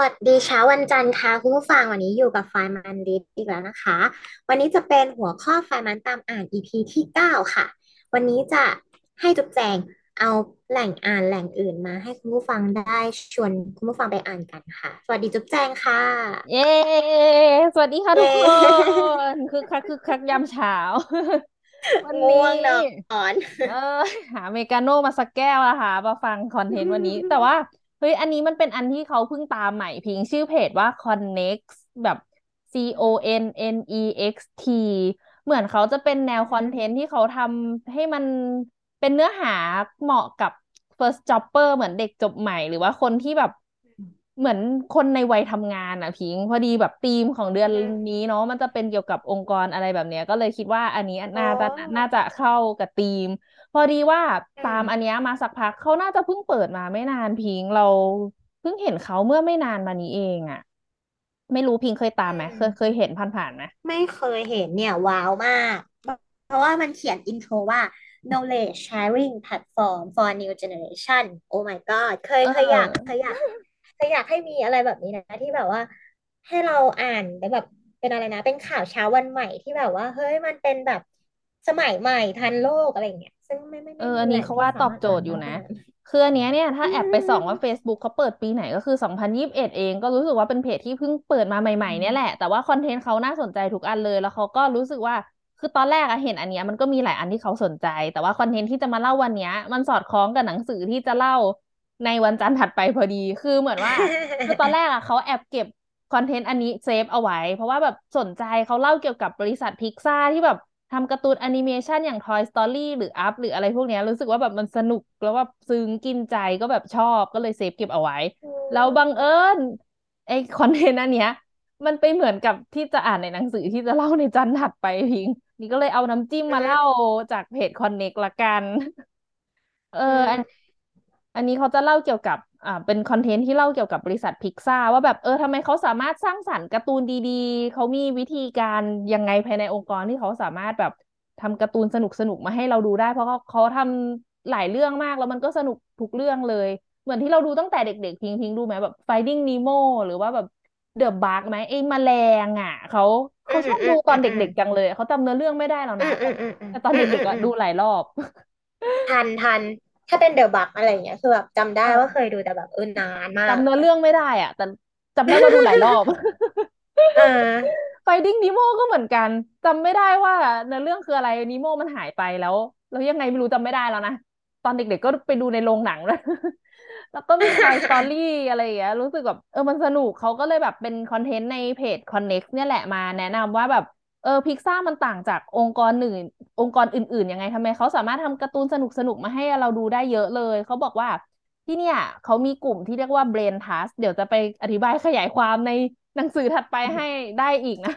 วัสดีเช้าวันจันทร์ค่ะคุณผู้ฟังวันนี้อยู่กับไฟมันรีดอีกแล้วนะคะ วันนี้จะเป็นหัวข้อไฟมันตามอ่าน EP ที่ 9 ค่ะ วันนี้จะให้จุ๊บแจงเอาแหล่งอ่านแหล่งอื่นมาให้คุณผู้ฟังได้ชวนคุณผู้ฟังไปอ่านกันค่ะ สวัสดีจุ๊บแจงค่ะ เย้สวัสดีค่ะทุกเย้คนคือคักคือคักยามเช้าวันง่นี้วงนอนเออหาอเมริกาโน่มาสักแก้วนะคะมาฟังคอนเทนต์วันนี้ แต่ว่า เฮ้ยอันนี้มันเป็นอันที่เขาเพิ่งตามใหม่พิงชื่อเพจว่า Connex แบบ C O N N E X T เหมือนเขาจะเป็นแนวคอนเทนต์ที่เขาทำให้มันเป็นเนื้อหาเหมาะกับ first jobber เหมือนเด็กจบใหม่ หรือว่าคนที่แบบ เหมือนคนในวัยทำงานอะพิงพอดีแบบธีมของเดือนอืมนี้เนาะมันจะเป็นเกี่ยวกับองค์กรอะไรแบบเนี้ย ก็เลยคิดว่าอันนี้น่าจะอ๋อน่าจะเข้ากับธีม พอดีว่าอืมตามอันเนี้ยมาสักพักเขาน่าจะเพิ่งเปิดมาไม่นานพิงเราเพิ่งเห็นเขาเมื่อไม่นานมานี้เองอะ ไม่รู้พิงเคยตามไหมเคยเคยเห็นผ่านๆไหมไม่เคยเห็นเนี่ยว้าวมาก เพราะว่ามันเขียนอินโทรว่า knowledge sharing platform for new generation oh my god เคยเออเคยอยากเคยอยาก เคยอยากให้มีอะไรแบบนี้นะ ที่แบบว่า ให้เราอ่านแล้วแบบเป็นอะไรนะ เป็นข่าวเช้าวันใหม่ที่แบบว่า เฮ้ยมันเป็นแบบสมัยใหม่ทันโลกอะไรอย่างเงี้ยซึ่งไม่ไม่เอไม่อมีอันแหนี้ล่งเขาที่ว่าสาตอบมารถโจอ่าทนย์อยู่ได้นะขนาดนั้นคืออันเนี้ยเนี่ยถ้าอืแอบไปส่องว่าม Facebook เขาเปิดปีไหนก็คือ2021เองก็รู้สึกว่าเป็นเพจที่เพิ่งเปิดมาใหม่ๆเนี่ยแหละ แต่ว่าคอนเทนต์เขาน่าสนใจทุกอันเลย แล้วเขาก็รู้สึกว่าคือตอนแรกอะเห็นอันเนี้ยมันก็มีหลายอันที่เขาสนใจ แต่ว่าคอนเทนต์ที่จะมาเล่าวันเนี้ยมันสอดคล้องกับหนังสือที่จะเล่า ในวันจันทร์ถัดไปพอดีคือเหมือนว่าคือตอนแรกอะเขาแอบเก็บคอนเทนต์อันนี้เซฟเอาไว้ เพราะว่าแบบสนใจเขาเล่าเกี่ยวกับบริษัทพิกซ่าที่แบบทำการ์ตูนแอนิเมชันอย่าง Toy Story หรือ Up หรืออะไรพวกเนี้ยรู้สึกว่าแบบมันสนุกแล้วแบบซึ้งกินใจก็แบบชอบก็เลย save เก็บเอาไว้อืแล้วบังเอิมญไอ้คอนเทนต์อันเนี้ย มันไปเหมือนกับที่จะอ่านในหนังสือที่จะเล่าในจันทร์ถัดไปพิง นี่ก็เลยเอาน้ำจิ้มอืมาเล่าจากเพจ Connext ละกัน เอออืมอัน อันนี้เขาจะเล่าเกี่ยวกับอ่าเป็นคอนเทนต์ที่เล่าเกี่ยวกับบริษัทพิกซ่าว่าแบบเออทำไมเขาสามารถสร้างสรรค์การ์ตูนดีๆ เขามีวิธีการยังไงภายในองค์กรที่เขาสามารถแบบทำการ์ตูนสนุกๆมาให้เราดูได้ เพราะเขาเขาทำหลายเรื่องมากแล้วมันก็สนุกทุกเรื่องเลย เหมือนที่เราดูตั้งแต่เด็กๆ พิงพิงดูไหมแบบ Finding Nemo หรือว่าแบบ The Bug ไหมไอ้แมลงอะเขาอืเขามชอบอืดูมตอนอืเดม็กๆจังเลยเขาจำเนื้อเรื่องไม่ได้แล้วอืนะมอืแต่มอืมอืมแต่ตอนอืมเด็กๆอือะมดูหลายรอบ ทันทัน ถ้าเป็นเดอะบักอะไรอย่างเงี้ยคือแบบจำได้เออว่าเคยดูแต่แบบเออนานมาจำกเนื้อเรื่องไม่ได้อะแต่จำได้ว่าดูหลายรอบเออ Finding Nemo ก็เหมือนกันจำไม่ได้ว่าเนื้อเรื่องคืออะไรนิโมมันหายไปแล้วแล้วยังไงไม่รู้จำไม่ได้แล้วนะตอนเด็กๆก็ไปดูในโรงหนังเลยแล้วก็มี Toy Story อะไรอย่างเงี้ยรู้สึกแบบเออมันสนุกเขาก็เลยแบบเป็นคอนเทนต์ในเพจ Connect เนี่ยแหละมาแนะนำว่าแบบ เออพิกซ่ามันต่างจากองค์กรอื่น องค์กรอื่น ๆ ยังไงทำไมเขาสามารถทำการ์ตูนสนุกๆ มาให้เราดูได้เยอะเลย เขาบอกว่าที่เนี่ยเขามีกลุ่มที่เรียกว่า Brain Trust เดี๋ยวจะไปอธิบายขยายความในหนังสือถัดไปให้ได้อีกนะ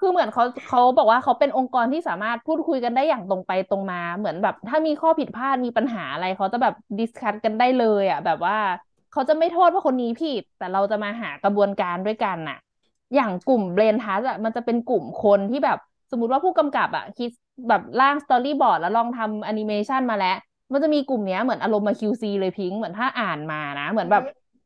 คือเหมือนเขาเขาบอกว่าเขาเป็นองค์กรที่สามารถพูดคุยกันได้อย่างตรงไปตรงมา เหมือนแบบ ถ้ามีข้อผิดพลาดมีปัญหาอะไรเขาจะแบบ discuss กันได้เลย อะ แบบว่าเขาจะไม่โทษว่าคนนี้ผิด แต่เราจะมาหากระบวนการด้วยกันน่ะ อย่างกลุ่ม Brain Trust อะมันจะเป็นกลุ่มคนที่แบบสมมุติว่าผู้กำกับอะคิดแบบร่าง storyboard แล้วลองทำแอนิเมชันมาแล้ว มันจะมีกลุ่มเนี้ยเหมือนอารมณ์มา QC เลยพิงค์เหมือนถ้าอ่านมานะ เหมือนแบบ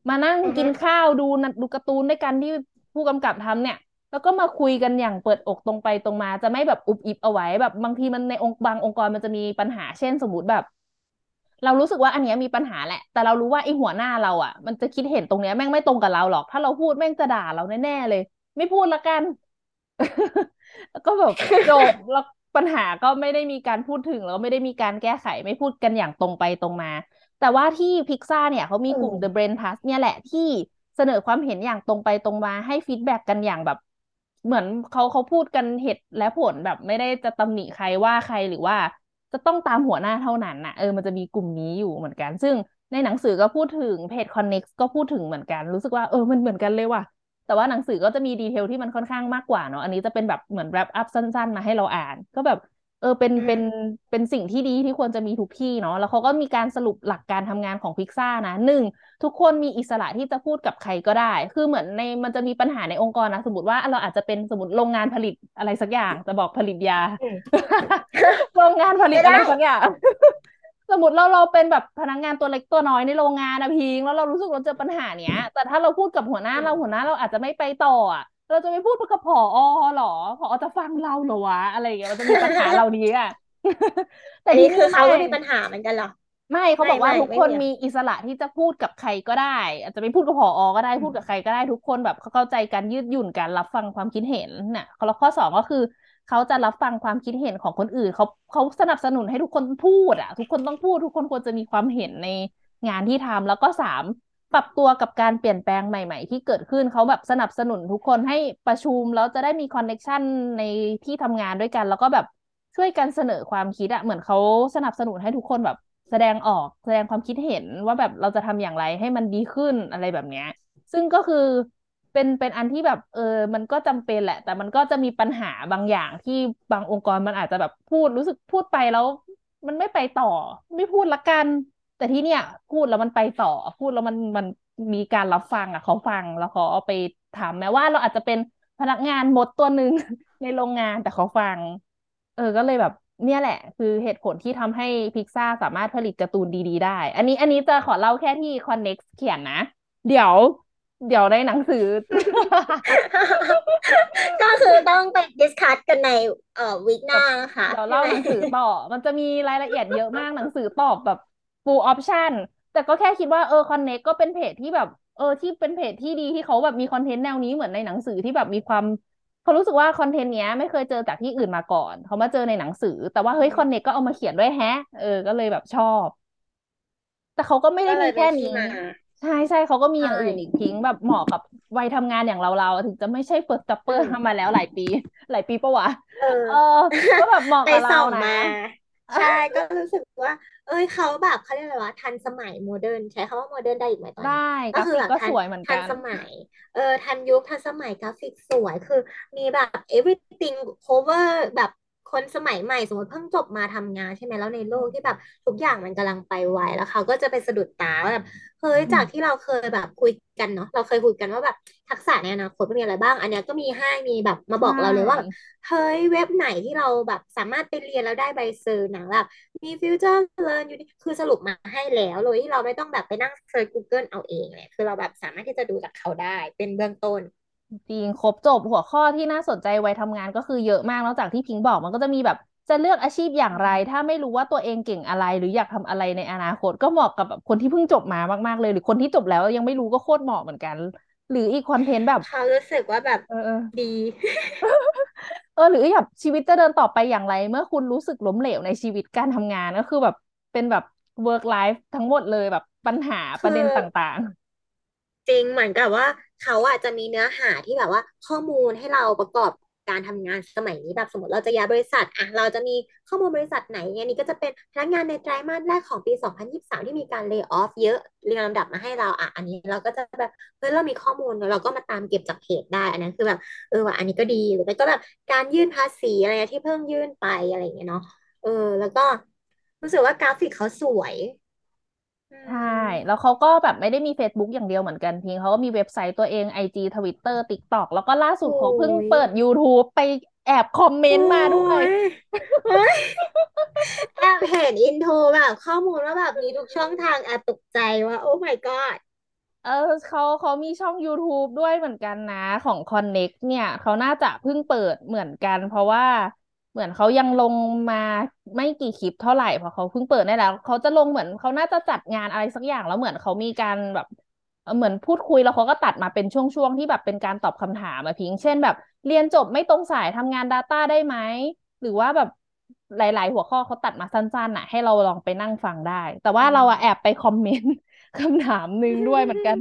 มานั่งอือฮึกินข้าวดูนะดูการ์ตูนด้วยกันที่ผู้กำกับทำเนี่ย แล้วก็มาคุยกันอย่างเปิดอกตรงไปตรงมาจะไม่แบบอุบอิบเอาไว้แบบบางทีมันในองค์บางองค์กรมันจะมีปัญหาเช่นสมมติแบบ เรารู้สึกว่าอันเนี้ยมีปัญหาแหละ แต่เรารู้ว่าไอ้หัวหน้าเราอะ มันจะคิดเห็นตรงเนี้ยแม่งไม่ตรงกับเราหรอก ถ้าเราพูดแม่งจะด่าเราแน่ๆเลย ไม่พูดละกันแล้วก็แบบจบแล้วปัญหาก็ไม่ได้มีการพูดถึงแล้วก็ไม่ได้มีการแก้ไขไม่พูดกันอย่างตรงไปตรงมา แต่ว่าที่พิกซ่าเนี่ยเขามีกลุ่มอืม The Brain Trust เนี่ยแหละที่เสนอความเห็นอย่างตรงไปตรงมาให้ feedback กันอย่างแบบ เหมือนเขาเขาพูดกันเหตุและผลแบบไม่ได้จะตำหนิใครว่าใครหรือว่าจะต้องตามหัวหน้าเท่านั้นน่ะเออมันจะมีกลุ่มนี้อยู่เหมือนกัน ซึ่งในหนังสือก็พูดถึงเพจ Connext ก็พูดถึงเหมือนกัน รู้สึกว่าเออมันเหมือนกันเลยว่ะ แต่ว่าหนังสือก็จะมีดีเทลที่มันค่อนข้างมากกว่าเนาะอันนี้จะเป็นแบบเหมือน wrap up สั้น ๆ มาให้เราอ่าน ก็แบบ เออเป็นอืเป็นมเป็นสิ่งที่ดีที่ควรจะมีทุกที่เนาะแล้วเขาก็มีการสรุปหลักการทำงานของพิกซ่านะหนึ่งทุกคนมีอิสระที่จะพูดกับใครก็ได้ คือเหมือนในมันจะมีปัญหาในองค์กรนะสมมติว่าเราอาจจะเป็นสมมติโรงงานผลิตอะไรสักอย่างจะบอกผลิตยาอืมโรงงานผลิตอะไม่ได้ไรสักอย่าง สมมติเราเราเป็นแบบพนักงานตัวเล็กตัวน้อยในโรงงานนะพิงแล้วเรารู้สึกเราเจอปัญหาเนี้ย แต่ถ้าเราพูดกับหัวหน้าอืมเราหัวหน้าเราอาจจะไม่ไปต่ออะเราจะไปพูดกับผอหรอผอจะฟังเราเหรอวะอะไรอย่างเงี้ยมันจะมีปัญหาเรานี้อะแต่อันนี้คือเขาที่นี่ไม่ก็มีปัญหาเหมือนกันเหรอไม่เขาไม่ไม่บอกว่าทุกคนไม่มีอะมีอิสระที่จะพูดกับใครก็ได้ อาจจะไปพูดกับผอก็ได้อืมพูดกับใครก็ได้ทุกคนแบบเขาเข้าใจการยืดหยุ่นการรับฟังความคิดเห็นน่ะแล้วข้อสองก็คือ เขาจะรับฟังความคิดเห็นของคนอื่นเขาเขาสนับสนุนให้ทุกคนพูดอะ ทุกคนต้องพูด ทุกคนควรจะมีความเห็นในงานที่ทำแล้วก็สามปรับตัวกับการเปลี่ยนแปลงใหม่ๆ ที่เกิดขึ้นเขาแบบสนับสนุนทุกคนให้ประชุมแล้วจะได้มีคอนเน็ชันในที่ทำงานด้วยกัน แล้วก็แบบช่วยกันเสนอความคิดอะเหมือนเขาสนับสนุนให้ทุกคนแบบแสดงออกแสดงความคิดเห็นว่าแบบเราจะทำอย่างไรให้มันดีขึ้นอะไรแบบเนี้ยซึ่งก็คือ เป็นเป็นอันที่แบบเออ มันก็จำเป็นแหละ แต่มันก็จะมีปัญหาบางอย่างที่บางองค์กรมันอาจจะแบบพูดรู้สึกพูดไปแล้ว มันไม่ไปต่อ ไม่พูดละกัน แต่ที่เนี้ยพูดแล้วมันไปต่อ พูดแล้วมันมันมีการรับฟังอะเขาฟังแล้วเขาเอาไปทำแม้ว่าเราอาจจะเป็นพนักงานหมดตัวหนึ่งในโรงงานแต่เขาฟัง เออก็เลยแบบเนี่ยแหละ คือเหตุผลที่ทำให้พิกซ่าสามารถผลิตการ์ตูนดี ๆ ได้ อันนี้อันนี้จะขอเล่าแค่ที่ Connex เขียนนะ เดี๋ยว เดี๋ยวในหนังสือ ก็คือต้องไปดิสคัสกันในเอ่อวีคหน้าแบบนะคะเดี๋ยวใช่ไหมเล่าหนังสือต่อ มันจะมีรายละเอียดเยอะมากหนังสือตอบแบบ full option แต่ก็แค่คิดว่าเออ Connect ก็เป็นเพจที่แบบเออที่เป็นเพจที่ดีที่เขาแบบมีคอนเทนต์แนวนี้เหมือนในหนังสือที่แบบมีความเขารู้สึกว่าคอนเทนต์เนี้ยไม่เคยเจอจากที่อื่นมาก่อน เขามาเจอในหนังสือ แต่ว่าเฮ้ย Connect ก็เอามาเขียนด้วยแฮะ เออก็เลยแบบชอบ แต่เขาก็ไม่ได้ก็เลยเป็มีแค่นี้นที่มา ใช่ใช่เขาก็มีอใช่ย่างอื่นอีกทิ้งแบบเหมาะกับวัยทำงานอย่างเราเราถึงจะไม่ใช่ first อื jumper มทำมาแล้วหลายปี หลายปีปะวะเออเออก็แบบเหมาะไปกับเรานะส่องมาใช่ก็รู้สึกว่า เอ้ยเขาแบบเขาเรียกอะไรวะทันสมัยโมเดิร์นใช้คำว่าโมเดิร์นได้อีกไหมตอนได้นี้กก็ราฟิกก็คือแบบทันสวยเหมือนทักันนสมัยเออทันยุคทันสมัยกราฟิกสวยคือมีแบบ everything cover แบบ คนสมัยใหม่สมมติเพิ่งจบมาทำงานใช่ไหมแล้วในโลกที่แบบทุกอย่างมันกำลังไปไวแล้วเขาก็จะไปสะดุดตาว่าแบบเฮ้ยอืมจากที่เราเคยแบบคุยกันเนาะเราเคยคุยกันว่าแบบทักษะในอนาคตมันมีอะไรบ้าง อันเนี้ยก็มีให้มีแบบมาใชบอกเราเลยว่าแบบ่เฮ้ยเว็บไหนที่เราแบบสามารถไปเรียนแล้วได้ใบ cer หนังแบบมี future เรียนอยู่นี่คือสรุปมาให้แล้วโดยที่เราไม่ต้องแบบไปนั่งเซิร์ช Google เอาเองเลยคือเราแบบสามารถที่จะดูจากเขาได้เป็นเบื้องต้น จริงครบจบหัวข้อที่น่าสนใจวัยทำงานก็คือเยอะมากนอกจากที่พิงค์บอกมันก็จะมีแบบจะเลือกอาชีพอย่างไร ถ้าไม่รู้ว่าตัวเองเก่งอะไร หรืออยากทำอะไรในอนาคต ก็เหมาะกับแบบคนที่เพิ่งจบมามากๆเลย หรือคนที่จบแล้วยังไม่รู้ก็โคตรเหมาะเหมือนกัน หรืออีกคอนเทนต์แบบเขารู้สึกว่าแบบเออเออดี เออ หรือแบบชีวิตจะเดินต่อไปอย่างไร เมื่อคุณรู้สึกล้มเหลวในชีวิตการทำงานก็คือแบบเป็นแบบ work life ทั้งหมดเลยแบบปัญหาประเด็คือนต่าง จริงเหมือนกับว่าเขาอาจจะมีเนื้อหาที่แบบว่าข้อมูลให้เราประกอบการทำงานสมัยนี้แบบสมมติเราจะย้ายบริษัทอะเราจะมีข้อมูลบริษัทไหนไงนี่ก็จะเป็นพนักงานในไตรมาสแรกของปี 2023 ที่มีการเล y o ออฟเยอะเรียงลำดับมาให้เราอะอันนี้เราก็จะแบบเฮ้ยเรามีข้อมูลเราก็มาตามเก็บจากเพจได้อันนั้นคือแบบเออว่ะอันนี้ก็ดีหรือไม่ก็แบบการยื่นภาษีอะไรที่เพิ่งยื่นไปอะไรอย่างเงี้ยเนาะเออ แล้วก็รู้สึกว่ากราฟิกเขาสวย อืๆใช่ แล้วมเขาก็แบบไม่ได้มี Facebook อย่างเดียวเหมือนกันพิงเขาก็มีเว็บไซต์ตัวเอง IG Twitter TikTok แล้วก็ล่าสุดโอ้เขาเพิ่งยเปิด YouTube ไปแอบ comment โอ้มาด้วยยเฮ้ยแอบเห็นอินโทรแบบข้อมูลว่าแบบมีทุกช่องทางแอบตกใจว่า โอ้ my god เออเขาเขามีช่อง YouTube ด้วยเหมือนกันนะของ Connect เนี่ย เขาน่าจะเพิ่งเปิดเหมือนกัน เพราะว่า เหมือนเขายังลงมาไม่กี่คลิปเท่าไหร่เพราะเขาเพิ่งเปิดได้แล้วเขาจะลงเหมือนเขาน่าจะจัดงานอะไรสักอย่างแล้วเหมือนเขามีการแบบเหมือนพูดคุยแล้วเขาก็ตัดมาเป็นช่วงๆที่แบบเป็นการตอบคำถามอะพิง เช่นแบบ เรียนจบไม่ตรงสายทำงาน Data ได้ไหม หรือว่าแบบหลาย ๆ หัวข้อเขาตัดมาสั้นๆน่ะ ให้เราลองไปนั่งฟังได้ แต่ว่าเราอะแอบไปคอมเมนต์คำถามหนึ่งด้วยเหมือนกัน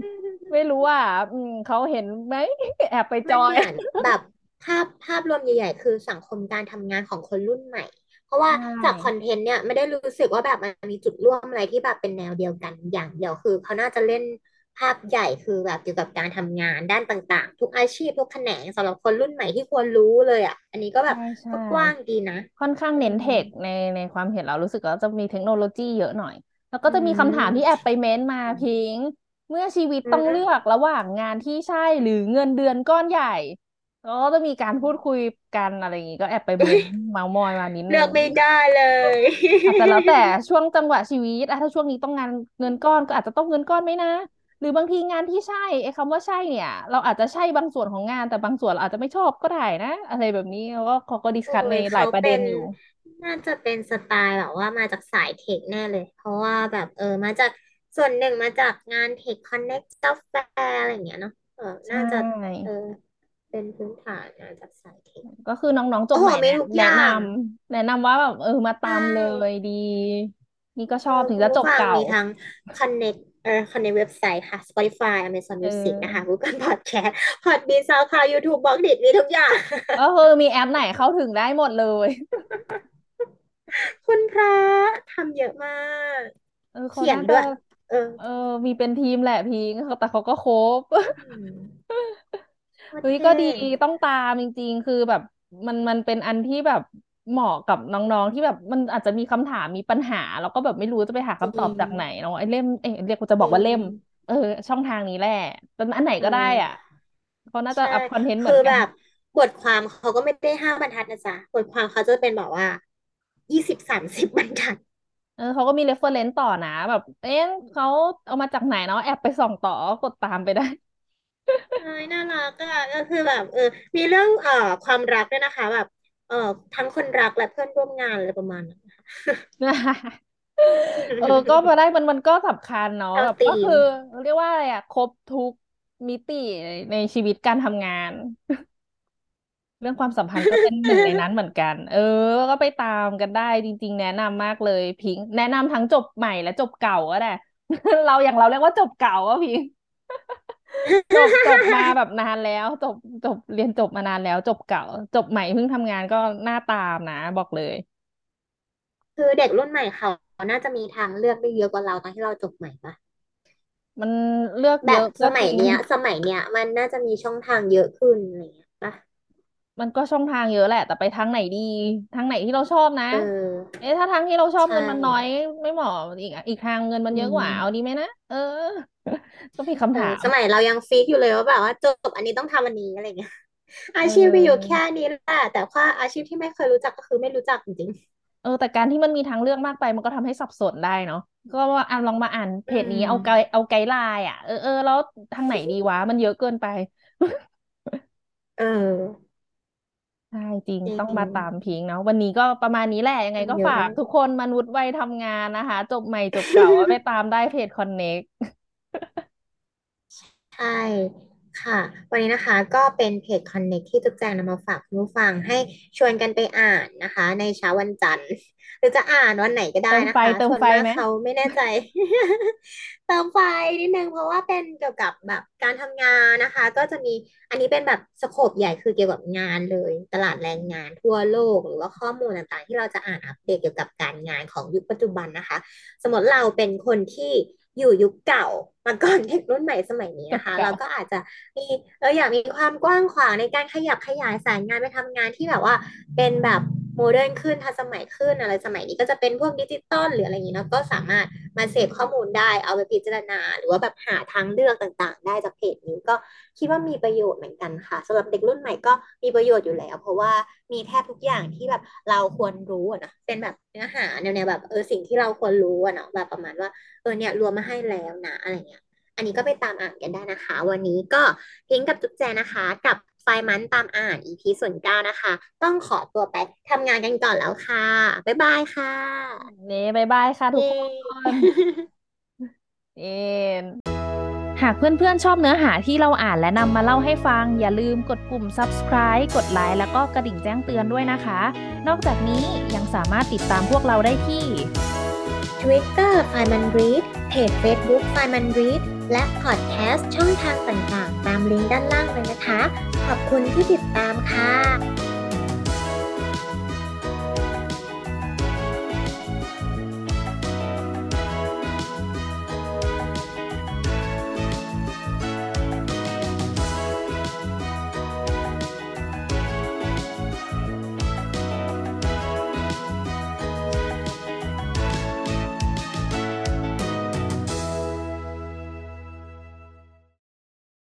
ไม่รู้ว่าอืมเขาเห็นไหมแอบไปจอยแบบ ภาพภาพรวมใหญ่ๆ คือสังคมการทำงานของคนรุ่นใหม่ เพราะว่าใชจากคอน่เทนต์เนี่ยไม่ได้รู้สึกว่าแบบมันมีจุดร่วมอะไรที่แบบเป็นแนวเดียวกันอย่างเดียวคือเขาน่าจะเล่นภาพใหญ่คือแบบเกี่ยวกับการทำงานด้านต่างๆ ทุกอาชีพทุกแขนงสำหรับคนรุ่นใหม่ที่ควรรู้เลยอะ อันนี้ก็แบใช่บใช่ก็กว้างดีนะ ค่อนข้างอืเน้นเทมคในในความเห็นเรารู้สึกว่าจะมีเทคโนโลยีเยอะหน่อย แล้วก็อืจะมีคำถามที่แอบมไปเม้นมาพิงค์เมื่อชีวิตอืต้องเลือกมระหว่างงานที่ใช่หรือเงินเดือนก้อนใหญ่ แล้วก็จะมีการพูดคุยกันอะไรอย่างงี้ก็แอบไปเม้นเมามอยมานิดนึงเลือกไม่ได้เลยอาจจะแล้วแต่ช่วงจังหวะชีวิตอะถ้าช่วงนี้ต้องงานเงินก้อนก็อาจจะต้องเงินก้อนไหมนะ หรือบางทีงานที่ใช่ไอ้คำว่าใช่เนี่ย เราอาจจะใช่บางส่วนของงานแต่บางส่วนเราอาจจะไม่ชอบก็ได้นะ อะไรแบบนี้แล้วก็เขาก็ดิสโอ้คัสในยเขาหลายประเป็นเด็นอยู่น่าจะเป็นสไตล์แบบว่ามาจากสายเทคแน่เลย เพราะว่าแบบเออมาจากส่วนหนึ่งมาจากงานเทคคอนเน็กซ์กาแฟอะไรอย่างเงี้ยเนาะเออใชน่าจะเอ่อ เป็นพื้นฐานมาจากสายเทคก็คือน้องๆจโอ้โหบใหม่แนะมีทุกอแนะนย่างำแนะนำว่าแบบเออมาใชตามเลย่ดี นี่ก็ชเอออบถึงคุณผู้ฟังจะจบเก่ามีทั้ง Connect เอ่อ Connect เว็บไซต์ค่ะ Spotify Amazon เ Music นะคะออ Google Podcast Podbean SoundCloud YouTube บล็อกดิมีทุกอย่างก็คือมีแอปไหนเข้าถึงได้หมดเลย คุณพระทำเยอะมากเออเขาน่าจะเขียนด้วย เออ เออ มีเป็นทีมแหละพิงค์แต่เขาก็ครบอืมโคตร เฮ้ยก็เท่ดีต้องตามจริง ๆ คือแบบมันมันเป็นอันที่แบบเหมาะกับน้องๆที่แบบมันอาจจะมีคำถามมีปัญหา แล้วก็แบบไม่รู้จะไปหาจคำตริงอบจากไหนเนาะไอ้เล่มเอ้ยเรียกว่าจะจริงบอกว่าเล่ม เออ ช่องทางนี้แหละเป็นอันไหนเอก็ได้อะอเขาน่าจะใช่อัพ content เหมือนกันคือแบบบทความเขาก็ไม่ได้ห้าบรรทัดนะจ๊ะบทความเขาจะเป็นแบบว่ายี่สิบสามสิบบรรทัดเออเขาก็มี reference ต่อนะ แบบ เอ๊ะเขาเอามาจากไหนเนาะแอบไปส่องต่อกดตามไปได้ ใช่น่ารักอะก็คือแบบ เออ มีเรื่องเอ่อความรักด้วยนะคะ แบบ เอ่อทั้งคนรักและเพื่อนร่วมงานอะไรประมาณนั้นเออ ก็มาได้มันมันก็สำคัญเนาะเข้าแบบก็ธีมคือ เรียกว่าอะไรอะครบทุกมิติในชีวิตการทำงาน เรื่องความสัมพันธ์ก็เป็นหนึ่งในนั้นเหมือนกัน เออ ก็ไปตามกันได้จริง ๆ แนะนำมากเลยพิงค์แนะนำทั้งจบใหม่และจบเก่าก็ได้ เราอย่างเราเรียกว่าจบเก่าอะพิงค์ จบจบมาแบบนานแล้ว จบจบเรียนจบมานานแล้ว จบเก่า จบใหม่เพิ่งทำงานก็น่าตามนะ บอกเลย คือเด็กรุ่นใหม่เขาน่าจะมีทางเลือกได้เยอะกว่าเราตอนที่เราจบใหม่ปะมันเลือกแบบเยอะสมัยก็จริง เนี้ย สมัยเนี้ย มันน่าจะมีช่องทางเยอะขึ้นอะไรเงี้ยปะมันก็ช่องทางเยอะแหละ แต่ไปทางไหนดี ทางไหนที่เราชอบนะ เออ เอ๊ะถ้าทางที่เราชอบใช่ เงินมันน้อยไม่เหมาะอีกอะอีกทางเงินมันอืเยอะกว่า เอาดีมไหมนะเออ ก็มีคำเออถาม สมัยเรายังฟิกอยู่เลยว่าแบบว่าจบอันนี้ต้องทำอันนี้อะไรเงี้ย อาเชีพมีอยู่แค่ออนี้แหละแต่ว่าอาชีพที่ไม่เคยรู้จักก็คือไม่รู้จักจริงเออ แต่การที่มันมีทางเลือกมากไปมันก็ทำให้สับสนได้เนาะก็ว่าอะลองมาอ่านเพๆอืมจนี้เอาไกด์เอาไกด์ไลน์อะเออเออแล้วทางไหนดีวะ มันเยอะเกินไปเออใช่จริงจริต้องมางตามพิงค์เนาะวันนี้ก็ประมาณนี้แหละยังไงมันก็ฝากเยอะมากทุกคนมนุษย์วัยทำงานนะคะ จบใหม่จบเก่าไปตามได้เพจคอนเน็ก ใช่ค่ะ วันนี้นะคะก็เป็นเพจ Connect ที่จุ๊บแจงนำมาฝากคุณผู้ฟังให้ชวนกันไปอ่านนะคะ ในเช้าวันจันทร์ หรือจะอ่านวันไหนก็ได้เติมไฟนะคะ เติมไฟส่วนมากไหม เขาไม่แน่ใจ เติมไฟนิดนึงเพราะว่าเป็นเกี่ยวกับแบบการทำงานนะคะ ก็จะมีอันนี้เป็นแบบสโคปใหญ่คือเกี่ยวกับงานเลย ตลาดแรงงานทั่วโลก หรือว่าข้อมูลต่างๆ ที่เราจะอ่านอัปเดตเกี่ยวกับการงานของยุคปัจจุบันนะคะ สมมติเราเป็นคนที่ อยู่ยุคเก่ามาก่อนเด็กรุ่นใหม่สมัยนี้นะคะ เราจบเก่าก็อาจจะมีเอออยากมีความกว้างขวางในการขยับขยายสายงานไปทำงานที่แบบว่า เป็นแบบ modern ขึ้นทันสมัยขึ้นอะไรสมัยนี้ก็จะเป็นพวกดิจิตอลหรืออะไรอย่างนี้เนาะก็สามารถมาเสพข้อมูลได้เอาไปพิจารณา หรือว่าแบบหาทางเลือกต่างๆ ได้จากเพจนี้ก็คิดว่ามีประโยชน์เหมือนกันค่ะสำหรับเด็กรุ่นใหม่ก็มีประโยชน์อยู่แล้ว เพราะว่ามีแทบทุกอย่างที่แบบเราควรรู้นะเป็นแบบเนื้อหาแนวๆแบบเออสิ่งที่เราควรรู้อะเนาะแบบประมาณว่าเออเนี่ยรวมมาให้แล้วนะอะไรเงี้ยอันนี้ก็ไปตามอ่านกันได้นะคะ วันนี้ก็พิงกับจุ๊บแจนะคะกับ ไฟมันตามอ่าน EP ส่วนเก้านะคะ ต้องขอตัวไปทำงานกันก่อนแล้วค่ะ บ๊ายบายค่ะเน่บายบายค่ะทุกเย้คนเอ็นหากเพื่อนๆชอบเนื้อหาที่เราอ่านและนำมาเล่าให้ฟัง อย่าลืมกดปุ่ม subscribe กดไลค์แล้วก็กระดิ่งแจ้งเตือนด้วยนะคะ นอกจากนี้ยังสามารถติดตามพวกเราได้ที่ Twitter ไฟมันรีดเพจ Facebook ไฟมันรีดและพอดแคสต์ช่องทางต่างๆ ตามลิงก์ด้านล่างเลยนะคะ ขอบคุณที่ติดตามค่ะ